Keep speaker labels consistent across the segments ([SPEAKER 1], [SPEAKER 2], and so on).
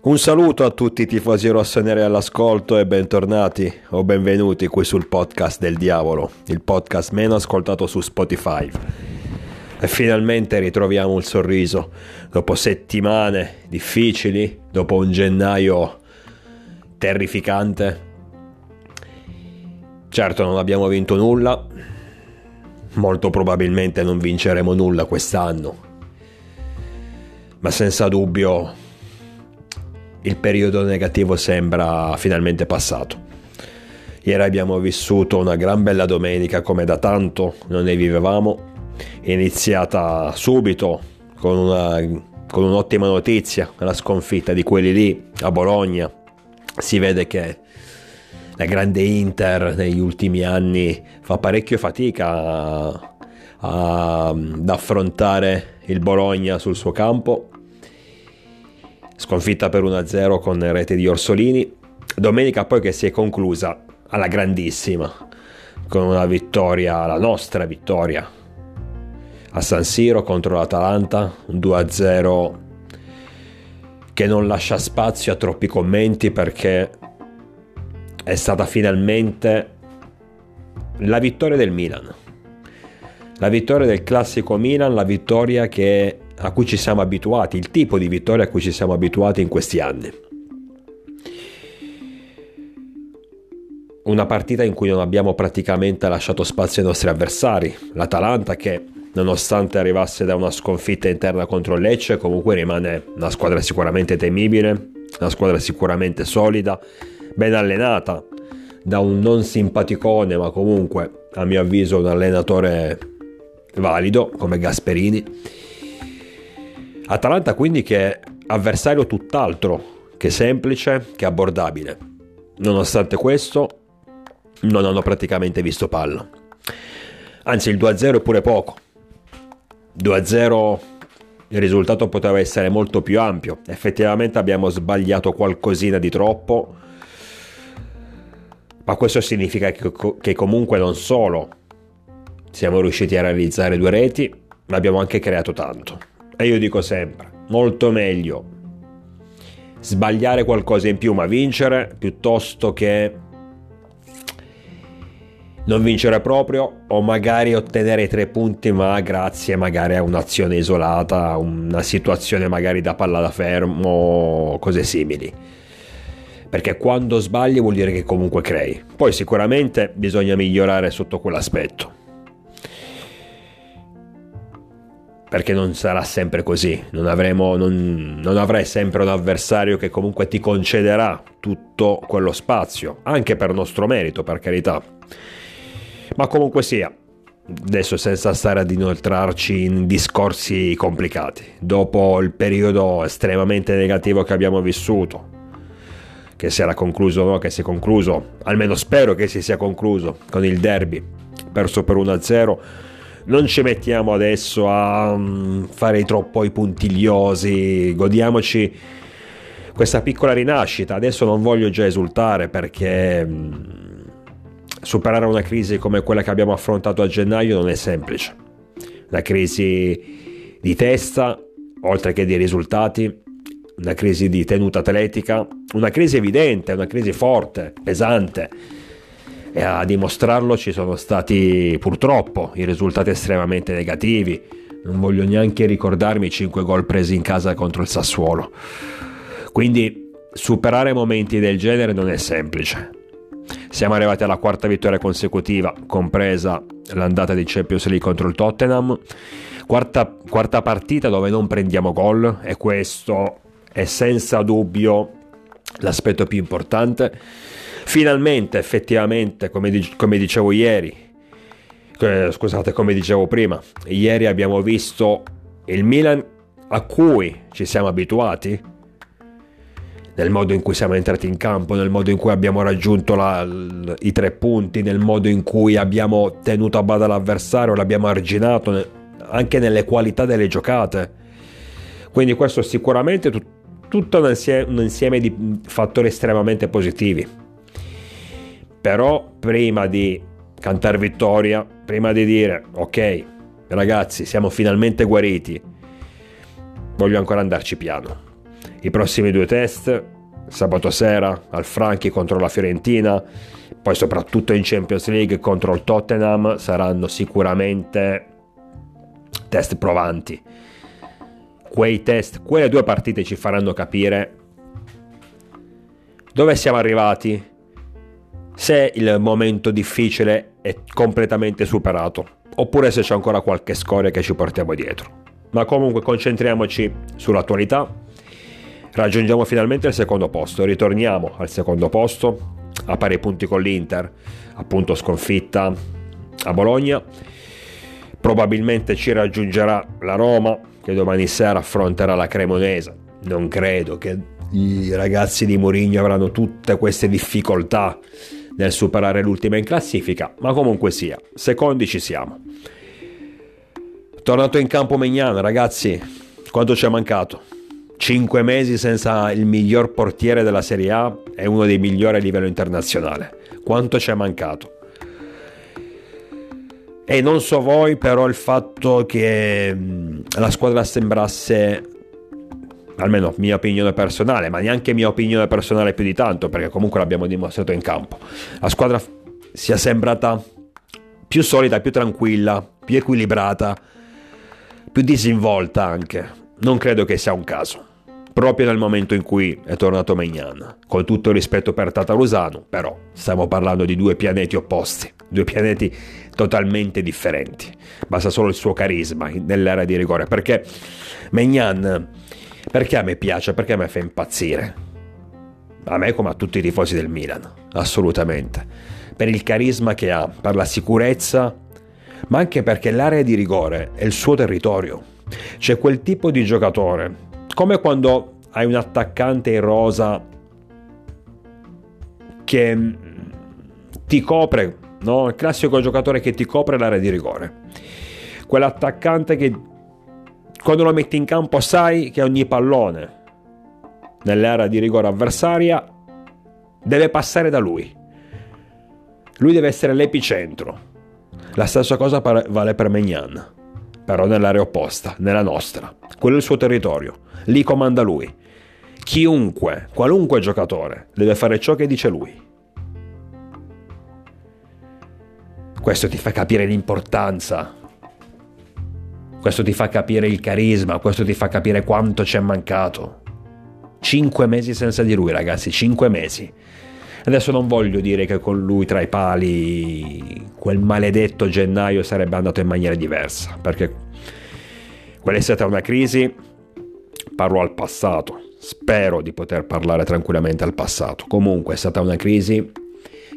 [SPEAKER 1] Un saluto a tutti i tifosi rossoneri all'ascolto e bentornati o benvenuti qui sul podcast del diavolo, il podcast meno ascoltato su Spotify. E finalmente ritroviamo il sorriso dopo settimane difficili, dopo un gennaio terrificante. Certo non abbiamo vinto nulla, molto probabilmente non vinceremo nulla quest'anno, ma senza dubbio il periodo negativo sembra finalmente passato. Ieri abbiamo vissuto una gran bella domenica come da tanto non ne vivevamo, iniziata subito con, una, con un'ottima notizia, la sconfitta di quelli lì a Bologna. Si vede che la grande Inter negli ultimi anni fa parecchio fatica a, a, ad affrontare il Bologna sul suo campo sconfitta per 1-0 con rete di Orsolini. Domenica poi che si è conclusa alla grandissima, con una vittoria, la nostra vittoria, a San Siro contro l'Atalanta, un 2-0 che non lascia spazio a troppi commenti perché è stata finalmente la vittoria del Milan. La vittoria del classico Milan, la vittoria che a cui ci siamo abituati, il tipo di vittoria a cui ci siamo abituati in questi anni. Una partita in cui non abbiamo praticamente lasciato spazio ai nostri avversari. L'Atalanta che nonostante arrivasse da una sconfitta interna contro Lecce, comunque rimane una squadra sicuramente temibile, una squadra sicuramente solida, ben allenata, da un non simpaticone, ma comunque a mio avviso un allenatore valido come Gasperini Atalanta quindi che è avversario tutt'altro che semplice, che abbordabile. Nonostante questo, non hanno praticamente visto palla. Anzi, il 2-0 è pure poco. 2-0 il risultato poteva essere molto più ampio. Effettivamente abbiamo sbagliato qualcosina di troppo. Ma questo significa che comunque non solo siamo riusciti a realizzare due reti, ma abbiamo anche creato tanto. E io dico sempre, molto meglio sbagliare qualcosa in più ma vincere piuttosto che non vincere proprio o magari ottenere tre punti ma grazie magari a un'azione isolata, una situazione magari da palla da fermo, cose simili. Perché quando sbagli vuol dire che comunque crei. Poi sicuramente bisogna migliorare sotto quell'aspetto. Perché non sarà sempre così, non, avremo, non, non avrai sempre un avversario che comunque ti concederà tutto quello spazio, anche per nostro merito, per carità. Ma comunque sia, adesso senza stare ad inoltrarci in discorsi complicati, dopo il periodo estremamente negativo che abbiamo vissuto, che si era concluso, no? che si è concluso, almeno spero che si sia concluso con il derby, perso per 1-0 non ci mettiamo adesso a um, fare troppo i puntigliosi, godiamoci questa piccola rinascita. Adesso non voglio già esultare perché um, superare una crisi come quella che abbiamo affrontato a gennaio non è semplice. Una crisi di testa, oltre che di risultati, una crisi di tenuta atletica, una crisi evidente, una crisi forte, pesante e a dimostrarlo ci sono stati purtroppo i risultati estremamente negativi. Non voglio neanche ricordarmi i 5 gol presi in casa contro il Sassuolo. Quindi superare momenti del genere non è semplice. Siamo arrivati alla quarta vittoria consecutiva, compresa l'andata di Champions League contro il Tottenham. Quarta, quarta partita dove non prendiamo gol e questo è senza dubbio l'aspetto più importante Finalmente, effettivamente, come, come dicevo ieri, eh, scusate, come dicevo prima, ieri abbiamo visto il Milan a cui ci siamo abituati nel modo in cui siamo entrati in campo, nel modo in cui abbiamo raggiunto la, l, i tre punti, nel modo in cui abbiamo tenuto a bada l'avversario, l'abbiamo arginato, ne, anche nelle qualità delle giocate. Quindi questo sicuramente tut, tutto un insieme, un insieme di fattori estremamente positivi. Però prima di cantare vittoria, prima di dire ok ragazzi siamo finalmente guariti, voglio ancora andarci piano. I prossimi due test, sabato sera al Franchi contro la Fiorentina, poi soprattutto in Champions League contro il Tottenham, saranno sicuramente test provanti. Quei test, quelle due partite ci faranno capire dove siamo arrivati, se il momento difficile è completamente superato, oppure se c'è ancora qualche scoria che ci portiamo dietro. Ma comunque concentriamoci sull'attualità. Raggiungiamo finalmente il secondo posto, ritorniamo al secondo posto, a pari punti con l'Inter, appunto sconfitta a Bologna. Probabilmente ci raggiungerà la Roma, che domani sera affronterà la Cremonese. Non credo che i ragazzi di Mourinho avranno tutte queste difficoltà nel superare l'ultima in classifica, ma comunque sia, secondi ci siamo. Tornato in campo Megnan, ragazzi, quanto ci è mancato? 5 mesi senza il miglior portiere della Serie A e uno dei migliori a livello internazionale. Quanto ci è mancato? E non so voi, però il fatto che mm, la squadra sembrasse, almeno mia opinione personale, ma neanche mia opinione personale più di tanto, perché comunque l'abbiamo dimostrato in campo, la squadra sia sembrata più solida, più tranquilla, più equilibrata, più disinvolta anche. Non credo che sia un caso. Proprio nel momento in cui è tornato Magnan. Con tutto il rispetto per Tatarusano, però stiamo parlando di due pianeti opposti, due pianeti totalmente differenti. Basta solo il suo carisma nell'era di rigore. Perché Magnan, perché a me piace, perché a me fa impazzire. A me come a tutti i tifosi del Milan, assolutamente. Per il carisma che ha, per la sicurezza ma anche perché l'area di rigore è il suo territorio. C'è quel tipo di giocatore, come quando hai un attaccante in rosa che ti copre, no? il classico giocatore che ti copre l'area di rigore. Quell'attaccante che quando lo metti in campo sai che ogni pallone nell'area di rigore avversaria deve passare da lui. Lui deve essere l'epicentro la stessa cosa vale per Megnan, però nell'area opposta, nella nostra. Quello è il suo territorio, lì comanda lui. Chiunque, qualunque giocatore, deve fare ciò che dice lui. Questo ti fa capire l'importanza, questo ti fa capire il carisma, questo ti fa capire quanto ci è mancato. Cinque mesi senza di lui, ragazzi, cinque mesi. Adesso non voglio dire che con lui tra i pali quel maledetto gennaio sarebbe andato in maniera diversa, perché quella è stata una crisi, parlo al passato, spero di poter parlare tranquillamente al passato. Comunque è stata una crisi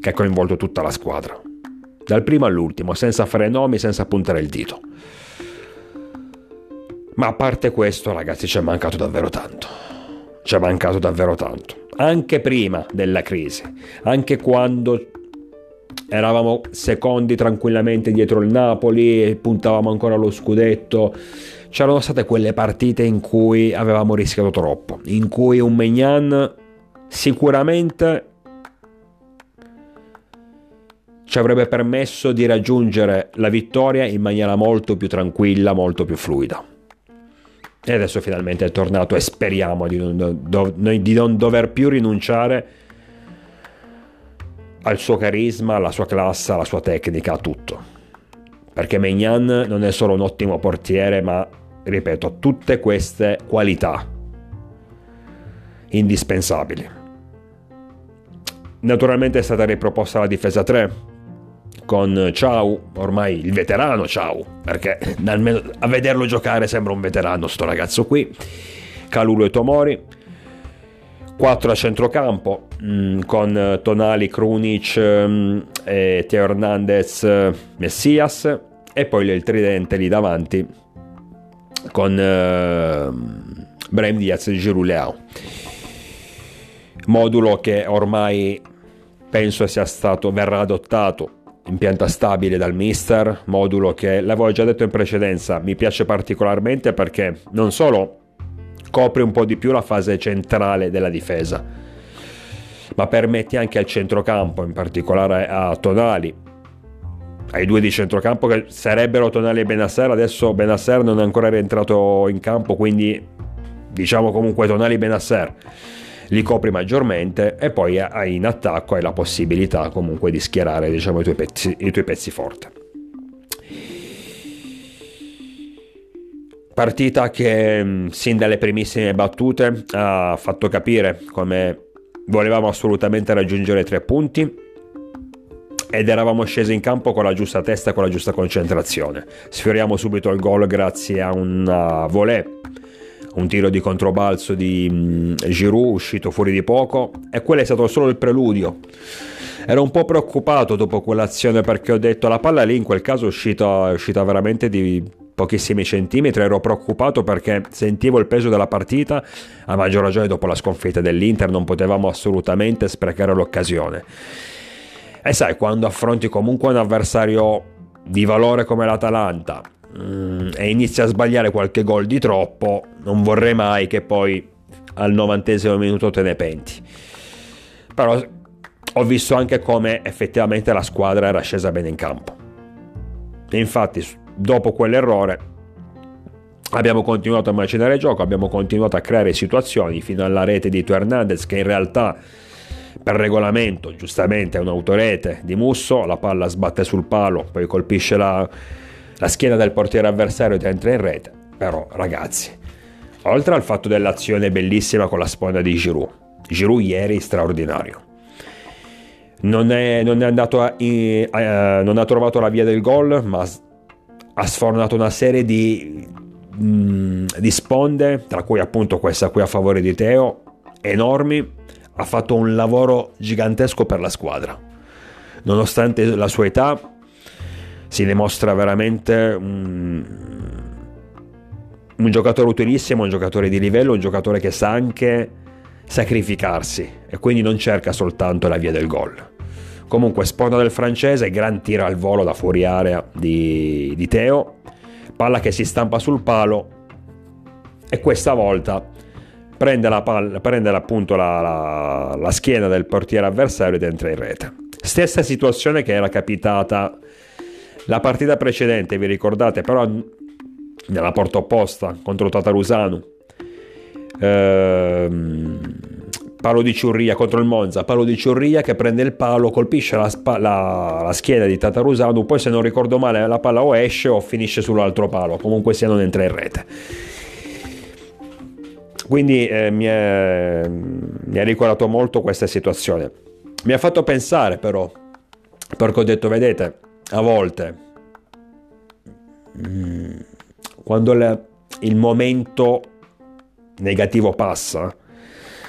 [SPEAKER 1] che ha coinvolto tutta la squadra, dal primo all'ultimo, senza fare nomi, senza puntare il dito. Ma a parte questo, ragazzi, ci è mancato davvero tanto. Ci è mancato davvero tanto anche prima della crisi, anche quando eravamo secondi tranquillamente dietro il Napoli e puntavamo ancora allo scudetto. C'erano state quelle partite in cui avevamo rischiato troppo, in cui un Megnan sicuramente ci avrebbe permesso di raggiungere la vittoria in maniera molto più tranquilla, molto più fluida. E adesso finalmente è tornato e speriamo di non, do, di non dover più rinunciare al suo carisma, alla sua classe, alla sua tecnica, a tutto. Perché Megnan non è solo un ottimo portiere, ma, ripeto, ha tutte queste qualità indispensabili. Naturalmente è stata riproposta la difesa 3, con Ciao, ormai il veterano Ciao, perché almeno a vederlo giocare sembra un veterano sto ragazzo qui, Calulu e Tomori, 4 a centrocampo mm, con Tonali, Krunic, mm, e Teo Hernandez, Messias e poi il tridente lì davanti con uh, Brahim Diaz e Giroud Leao. Modulo che ormai penso sia stato, verrà adottato in pianta stabile dal mister, modulo che l'avevo già detto in precedenza, mi piace particolarmente perché non solo copre un po' di più la fase centrale della difesa, ma permette anche al centrocampo, in particolare a Tonali, ai due di centrocampo che sarebbero Tonali e Benasser, adesso Benasser non è ancora rientrato in campo, quindi diciamo comunque Tonali Benasser li copri maggiormente e poi in attacco hai la possibilità comunque di schierare diciamo, i, tuoi pezzi, i tuoi pezzi forti. Partita che mm, sin dalle primissime battute ha fatto capire come volevamo assolutamente raggiungere tre punti ed eravamo scesi in campo con la giusta testa e con la giusta concentrazione. Sfioriamo subito il gol grazie a un volée, un tiro di controbalzo di mm, Giroud uscito fuori di poco e quello è stato solo il preludio. Ero un po' preoccupato dopo quell'azione perché ho detto la palla lì in quel caso è uscita, è uscita veramente di pochissimi centimetri, ero preoccupato perché sentivo il peso della partita, a maggior ragione dopo la sconfitta dell'Inter non potevamo assolutamente sprecare l'occasione. E sai, quando affronti comunque un avversario di valore come l'Atalanta mm, e inizi a sbagliare qualche gol di troppo, non vorrei mai che poi al novantesimo minuto te ne penti. Però ho visto anche come effettivamente la squadra era scesa bene in campo. E infatti, dopo quell'errore, abbiamo continuato a macinare il gioco, abbiamo continuato a creare situazioni fino alla rete di Teo Hernandez che in realtà per regolamento, giustamente è un'autorete di Musso, la palla sbatte sul palo, poi colpisce la, la schiena del portiere avversario ed entra in rete. Però, ragazzi, oltre al fatto dell'azione bellissima con la sponda di Giroud, Giroud ieri straordinario. Non è, non è a, eh, non ha trovato la via del gol, ma ha sfornato una serie di, mm, di sponde, tra cui appunto questa qui a favore di Teo, enormi, ha fatto un lavoro gigantesco per la squadra. Nonostante la sua età, si dimostra veramente un, un giocatore utilissimo, un giocatore di livello, un giocatore che sa anche sacrificarsi e quindi non cerca soltanto la via del gol. Comunque sponda del francese, gran tiro al volo da fuori area di, di Teo, palla che si stampa sul palo e questa volta prende, la palla, prende appunto la, la, la schiena del portiere avversario ed entra in rete. Stessa situazione che era capitata la partita precedente, vi ricordate, però nella porta opposta contro Tatarusanu. Ehm, palo di Ciurria contro il Monza, palo di Ciurria che prende il palo, colpisce la, la, la, schiena di Tatarusanu, poi se non ricordo male la palla o esce o finisce sull'altro palo, comunque sia non entra in rete. Quindi eh, mi, è, mi ha ricordato molto questa situazione. Mi ha fatto pensare però, perché ho detto, vedete, a volte, mm, quando le, il momento negativo passa,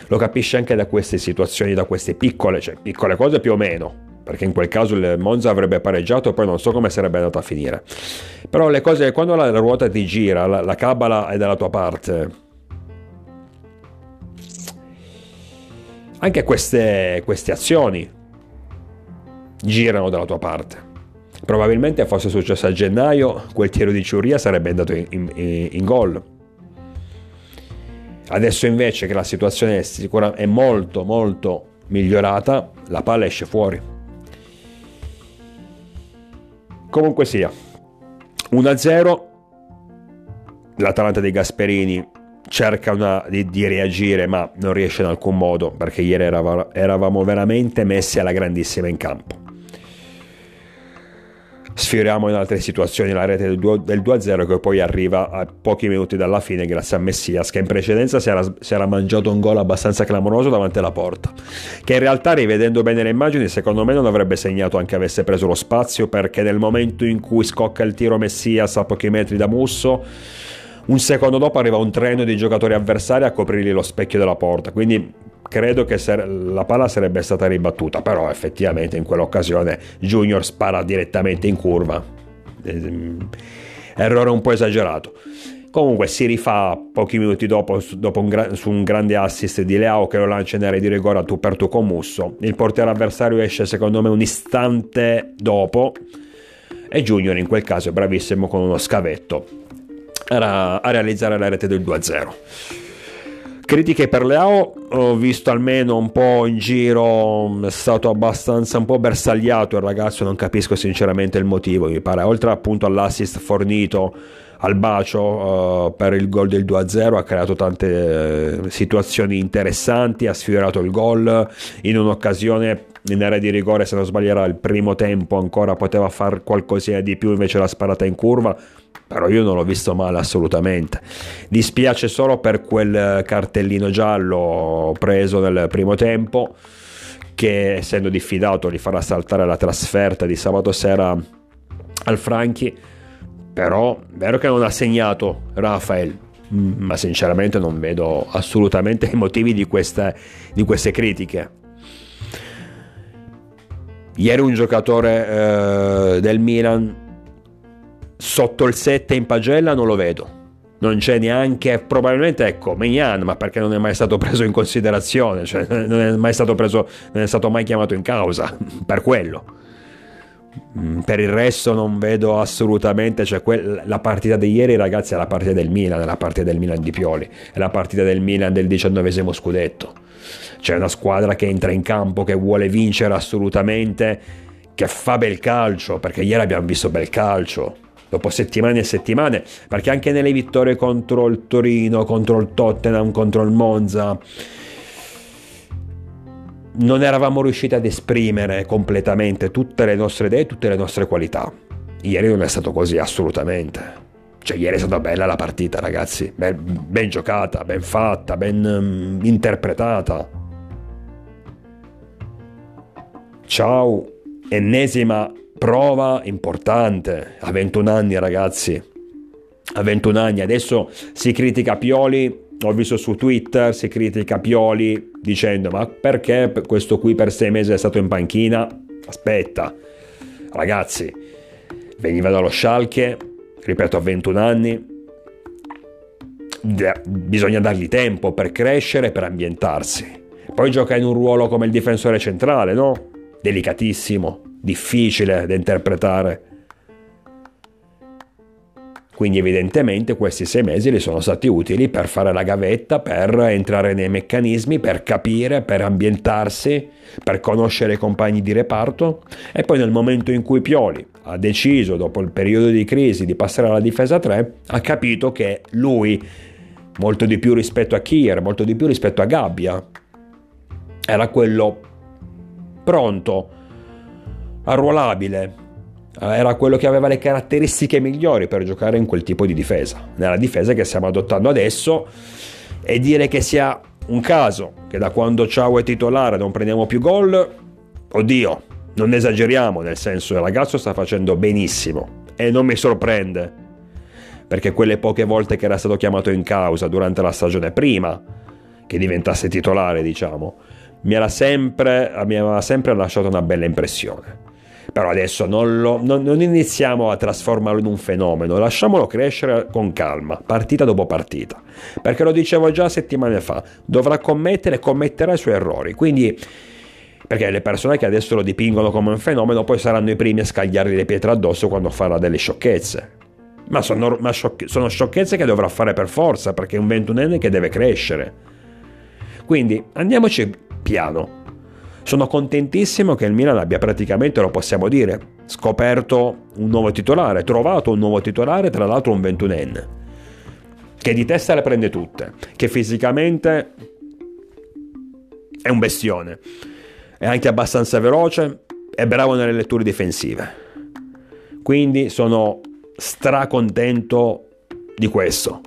[SPEAKER 1] lo capisci anche da queste situazioni, da queste piccole, cioè piccole cose più o meno, perché in quel caso il Monza avrebbe pareggiato e poi non so come sarebbe andato a finire. Però le cose, quando la ruota ti gira, la, la cabala è dalla tua parte, anche queste, queste azioni girano dalla tua parte. Probabilmente fosse successo a gennaio, quel tiro di Ciuria sarebbe andato in, in, in gol. Adesso invece che la situazione è, sicura, è molto molto migliorata, la palla esce fuori. Comunque sia, 1-0, l'Atalanta dei Gasperini cerca una, di, di, reagire ma non riesce in alcun modo perché ieri eravamo, eravamo veramente messi alla grandissima in campo. Sfioriamo in altre situazioni la rete del 2-0 che poi arriva a pochi minuti dalla fine grazie a Messias che in precedenza si era, si era mangiato un gol abbastanza clamoroso davanti alla porta che in realtà rivedendo bene le immagini secondo me non avrebbe segnato anche avesse preso lo spazio perché nel momento in cui scocca il tiro Messias a pochi metri da Musso un secondo dopo arriva un treno di giocatori avversari a coprirgli lo specchio della porta, quindi credo che la palla sarebbe stata ribattuta, però effettivamente in quell'occasione Junior spara direttamente in curva. Ehm, errore un po' esagerato. Comunque si rifà pochi minuti dopo, dopo un gra- su un grande assist di Leao che lo lancia in area di rigore a tu per tu con Musso. Il portiere avversario esce secondo me un istante dopo e Junior in quel caso è bravissimo con uno scavetto era a realizzare la rete del 2-0. Critiche per Leao, ho visto almeno un po' in giro, è stato abbastanza un po' bersagliato il ragazzo, non capisco sinceramente il motivo, mi pare, oltre appunto all'assist fornito al bacio uh, per il gol del 2-0, ha creato tante uh, situazioni interessanti, ha sfiorato il gol. In un'occasione in area di rigore, se non sbaglierà il primo tempo ancora poteva fare qualcosina di più, invece l'ha sparata in curva, però io non l'ho visto male assolutamente. Dispiace solo per quel cartellino giallo preso nel primo tempo che essendo diffidato li farà saltare la trasferta di sabato sera al Franchi però è vero che non ha segnato Rafael ma sinceramente non vedo assolutamente i motivi di queste, di queste critiche. Ieri un giocatore eh, del Milan sotto il 7 in pagella non lo vedo. Non c'è neanche, probabilmente ecco, Mignan, ma perché non è mai stato preso in considerazione, cioè non è mai stato preso, non è stato mai chiamato in causa, per quello. Mm, per il resto non vedo assolutamente, cioè que- la partita di ieri ragazzi è la partita del Milan, è la partita del Milan di Pioli, è la partita del Milan del diciannovesimo scudetto. C'è una squadra che entra in campo, che vuole vincere assolutamente, che fa bel calcio, perché ieri abbiamo visto bel calcio, dopo settimane e settimane, perché anche nelle vittorie contro il Torino, contro il Tottenham, contro il Monza, non eravamo riusciti ad esprimere completamente tutte le nostre idee, tutte le nostre qualità. Ieri non è stato così, assolutamente. Cioè, ieri è stata bella la partita, ragazzi. Ben, ben giocata, ben fatta, ben um, interpretata. Ciao, ennesima prova importante, a 21 anni ragazzi, a 21 anni, adesso si critica Pioli, ho visto su Twitter, si critica Pioli dicendo ma perché questo qui per sei mesi è stato in panchina? Aspetta, ragazzi, veniva dallo Schalke, ripeto a 21 anni, bisogna dargli tempo per crescere, per ambientarsi. Poi gioca in un ruolo come il difensore centrale, no? Delicatissimo difficile da interpretare. Quindi evidentemente questi sei mesi li sono stati utili per fare la gavetta, per entrare nei meccanismi, per capire, per ambientarsi, per conoscere i compagni di reparto. E poi nel momento in cui Pioli ha deciso, dopo il periodo di crisi, di passare alla difesa 3, ha capito che lui, molto di più rispetto a Kier, molto di più rispetto a Gabbia, era quello pronto arruolabile, era quello che aveva le caratteristiche migliori per giocare in quel tipo di difesa, nella difesa che stiamo adottando adesso e dire che sia un caso che da quando Ciao è titolare non prendiamo più gol, oddio, non esageriamo, nel senso il ragazzo sta facendo benissimo e non mi sorprende, perché quelle poche volte che era stato chiamato in causa durante la stagione prima che diventasse titolare, diciamo, mi, sempre, mi aveva sempre lasciato una bella impressione. Però adesso non, lo, non, non iniziamo a trasformarlo in un fenomeno, lasciamolo crescere con calma, partita dopo partita. Perché lo dicevo già settimane fa, dovrà commettere e commetterà i suoi errori. Quindi perché le persone che adesso lo dipingono come un fenomeno poi saranno i primi a scagliargli le pietre addosso quando farà delle sciocchezze. Ma sono, ma sciocche, sono sciocchezze che dovrà fare per forza perché è un ventunenne che deve crescere. Quindi andiamoci piano. Sono contentissimo che il Milan abbia praticamente, lo possiamo dire, scoperto un nuovo titolare, trovato un nuovo titolare, tra l'altro un ventunenne, che di testa le prende tutte, che fisicamente è un bestione, è anche abbastanza veloce, è bravo nelle letture difensive. Quindi sono stracontento di questo.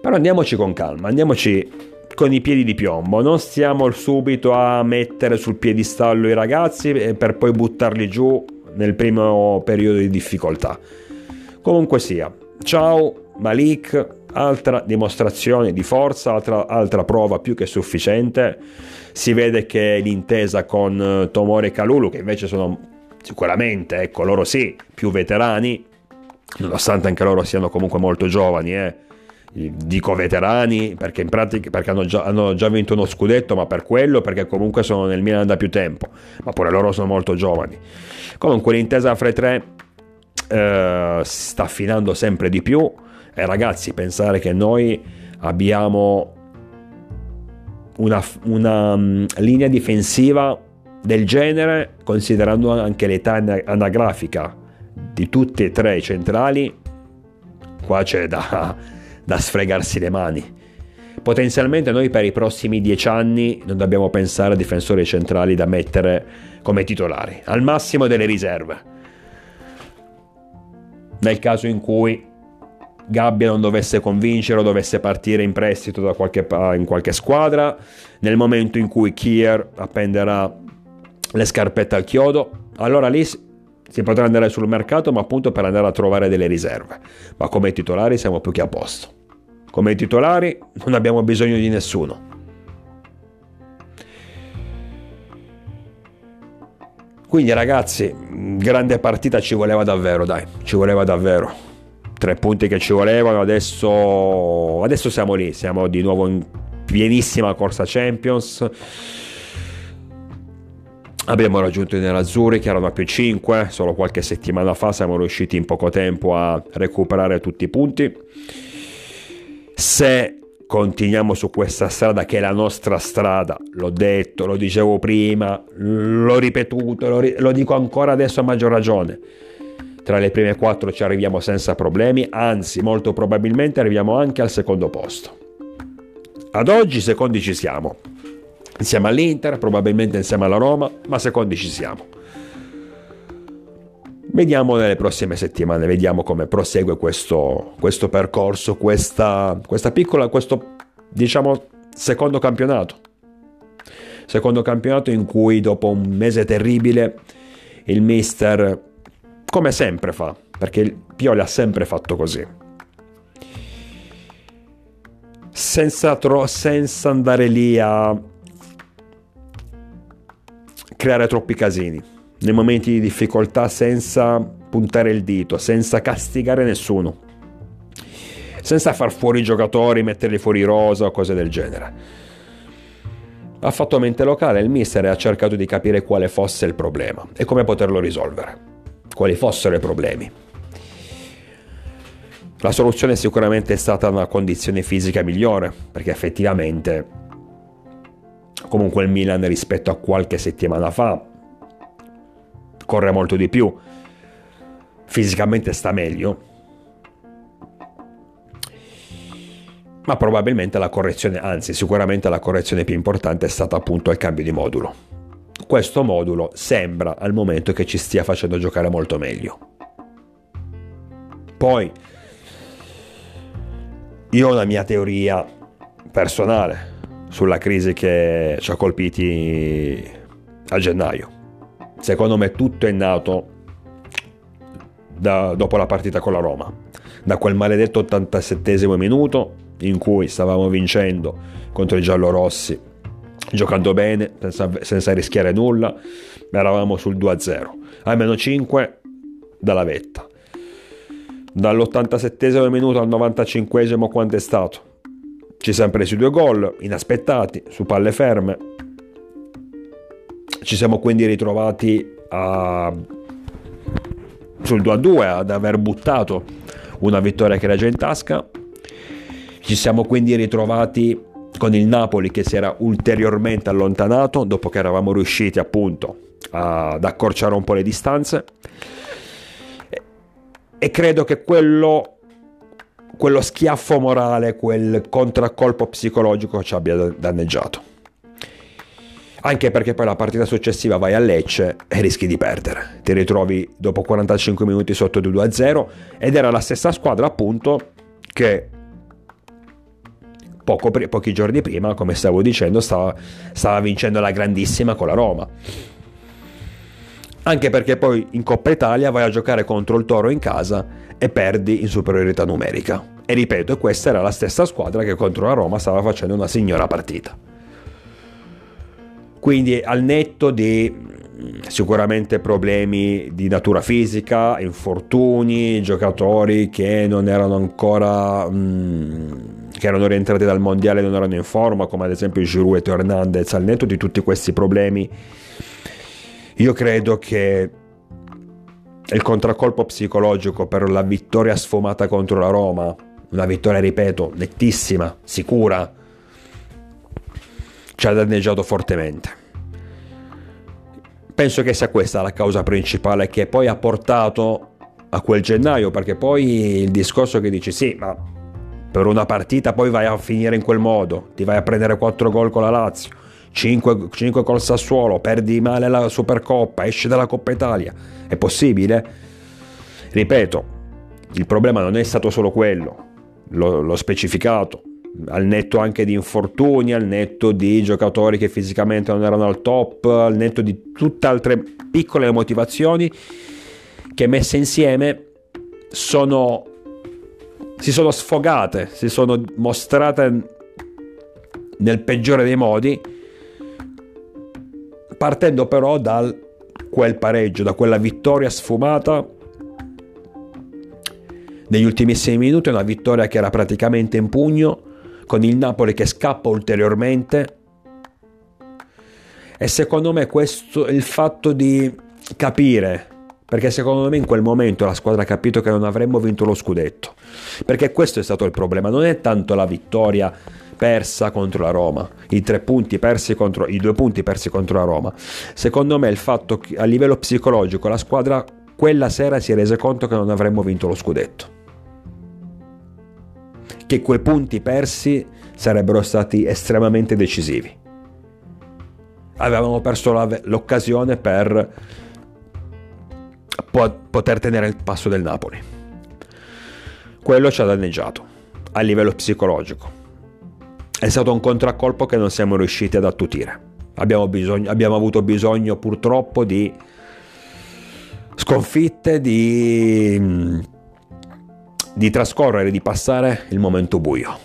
[SPEAKER 1] Però andiamoci con calma, andiamoci con i piedi di piombo, non stiamo subito a mettere sul piedistallo i ragazzi per poi buttarli giù nel primo periodo di difficoltà. Comunque sia, ciao Malik, altra dimostrazione di forza, altra, altra prova più che sufficiente. Si vede che l'intesa con Tomore e Kalulu, che invece sono sicuramente, ecco, loro sì, più veterani, nonostante anche loro siano comunque molto giovani, eh, dico veterani perché in pratica perché hanno già, hanno già, vinto uno scudetto ma per quello perché comunque sono nel Milan da più tempo. Ma pure loro sono molto giovani. Comunque l'intesa fra i tre eh, sta affinando sempre di più. E ragazzi pensare che noi abbiamo una, una um, linea difensiva del genere considerando anche l'età anagrafica di tutti e tre i centrali qua c'è da, da sfregarsi le mani. Potenzialmente noi per i prossimi dieci anni non dobbiamo pensare a difensori centrali da mettere come titolari, al massimo delle riserve. Nel caso in cui Gabbia non dovesse convincere o dovesse partire in prestito da qualche, in qualche squadra, nel momento in cui Kier appenderà le scarpette al chiodo, allora lì si potrà andare sul mercato, ma appunto per andare a trovare delle riserve. Ma come titolari siamo più che a posto. Come titolari non abbiamo bisogno di nessuno. Quindi ragazzi, grande partita ci voleva davvero, dai, ci voleva davvero. Tre punti che ci volevano, adesso, adesso siamo lì, siamo di nuovo in pienissima corsa Champions Abbiamo raggiunto i nerazzurri che erano a più 5, solo qualche settimana fa siamo riusciti in poco tempo a recuperare tutti i punti. Se continuiamo su questa strada che è la nostra strada, l'ho detto, lo dicevo prima, l'ho ripetuto, lo, ri- lo dico ancora adesso a maggior ragione. Tra le prime quattro ci arriviamo senza problemi, anzi molto probabilmente arriviamo anche al secondo posto. Ad oggi secondi ci siamo, insieme all'Inter, probabilmente insieme alla Roma, ma secondi ci siamo. Vediamo nelle prossime settimane, vediamo come prosegue questo, questo percorso, questa, questa piccola, questo diciamo secondo campionato. Secondo campionato in cui dopo un mese terribile il mister, come sempre fa, perché Pioli ha sempre fatto così, senza, tro- senza andare lì a creare troppi casini, nei momenti di difficoltà senza puntare il dito, senza castigare nessuno, senza far fuori i giocatori, metterli fuori rosa o cose del genere. Ha fatto mente locale, il mister ha cercato di capire quale fosse il problema e come poterlo risolvere, quali fossero i problemi. La soluzione sicuramente è stata una condizione fisica migliore, perché effettivamente Comunque il Milan rispetto a qualche settimana fa corre molto di più, fisicamente sta meglio, ma probabilmente la correzione, anzi sicuramente la correzione più importante è stata appunto il cambio di modulo. Questo modulo sembra al momento che ci stia facendo giocare molto meglio. Poi io ho una mia teoria personale, sulla crisi che ci ha colpiti a gennaio. Secondo me tutto è nato da, dopo la partita con la Roma, da quel maledetto 87 minuto in cui stavamo vincendo contro i giallorossi, giocando bene, senza, senza rischiare nulla, eravamo sul 2-0, a meno 5 dalla vetta. Dall'87 minuto al 95 quanto è stato? Ci siamo presi due gol inaspettati su palle ferme. Ci siamo quindi ritrovati a... sul 2-2 ad aver buttato una vittoria che era già in tasca. Ci siamo quindi ritrovati con il Napoli che si era ulteriormente allontanato dopo che eravamo riusciti appunto ad accorciare un po' le distanze. E credo che quello quello schiaffo morale, quel contraccolpo psicologico ci abbia danneggiato. Anche perché poi la partita successiva vai a Lecce e rischi di perdere. Ti ritrovi dopo 45 minuti sotto 2-0 ed era la stessa squadra appunto che poco, pochi giorni prima, come stavo dicendo, stava, stava vincendo la grandissima con la Roma. Anche perché poi in Coppa Italia vai a giocare contro il Toro in casa e perdi in superiorità numerica. E ripeto, questa era la stessa squadra che contro la Roma stava facendo una signora partita. Quindi al netto di sicuramente problemi di natura fisica, infortuni, giocatori che non erano ancora mm, che erano rientrati dal mondiale e non erano in forma, come ad esempio Giroud e Hernandez, al netto di tutti questi problemi, io credo che il contraccolpo psicologico per la vittoria sfumata contro la Roma, una vittoria, ripeto, nettissima, sicura, ci ha danneggiato fortemente. Penso che sia questa la causa principale che poi ha portato a quel gennaio, perché poi il discorso che dici sì, ma per una partita poi vai a finire in quel modo, ti vai a prendere 4 gol con la Lazio, 5, 5 col Sassuolo, perdi male la Supercoppa, esci dalla Coppa Italia, è possibile? Ripeto, il problema non è stato solo quello, l'ho, l'ho specificato, al netto anche di infortuni, al netto di giocatori che fisicamente non erano al top, al netto di tutte altre piccole motivazioni che messe insieme sono, si sono sfogate, si sono mostrate nel peggiore dei modi, partendo però da quel pareggio, da quella vittoria sfumata negli ultimissimi minuti, una vittoria che era praticamente in pugno, con il Napoli che scappa ulteriormente. E secondo me questo il fatto di capire perché secondo me in quel momento la squadra ha capito che non avremmo vinto lo scudetto. Perché questo è stato il problema, non è tanto la vittoria persa contro la Roma, i tre punti persi contro i due punti persi contro la Roma. Secondo me il fatto che a livello psicologico la squadra quella sera si è resa conto che non avremmo vinto lo scudetto. Che quei punti persi sarebbero stati estremamente decisivi. Avevamo perso l'occasione per poter tenere il passo del Napoli. Quello ci ha danneggiato a livello psicologico. È stato un contraccolpo che non siamo riusciti ad attutire. Abbiamo, bisogno, abbiamo avuto bisogno purtroppo di sconfitte, di, di trascorrere, di passare il momento buio,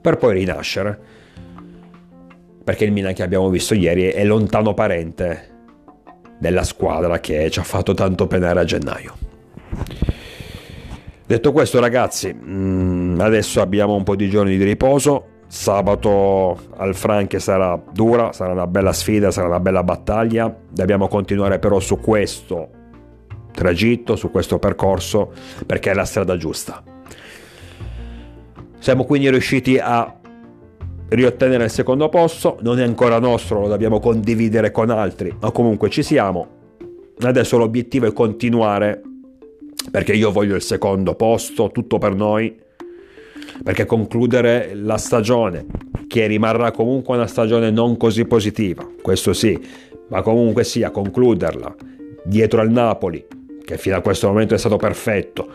[SPEAKER 1] per poi rinascere. Perché il Milan che abbiamo visto ieri è lontano parente della squadra che ci ha fatto tanto penare a gennaio. Detto questo ragazzi, mm, adesso abbiamo un po' di giorni di riposo, sabato al Franche sarà dura, sarà una bella sfida, sarà una bella battaglia, dobbiamo continuare però su questo tragitto, su questo percorso, perché è la strada giusta. Siamo quindi riusciti a riottenere il secondo posto, non è ancora nostro, lo dobbiamo condividere con altri, ma comunque ci siamo. Adesso l'obiettivo è continuare, perché io voglio il secondo posto, tutto per noi, perché concludere la stagione, che rimarrà comunque una stagione non così positiva, questo sì, ma comunque sia concluderla dietro al Napoli, che fino a questo momento è stato perfetto,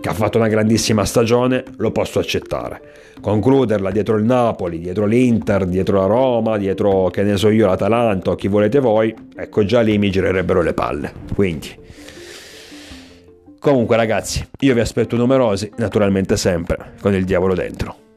[SPEAKER 1] che ha fatto una grandissima stagione, lo posso accettare. Concluderla dietro il Napoli, dietro l'Inter, dietro la Roma, dietro che ne so io l'Atalanta o chi volete voi, ecco già lì mi girerebbero le palle. Quindi Comunque ragazzi, io vi aspetto numerosi, naturalmente sempre con il diavolo dentro.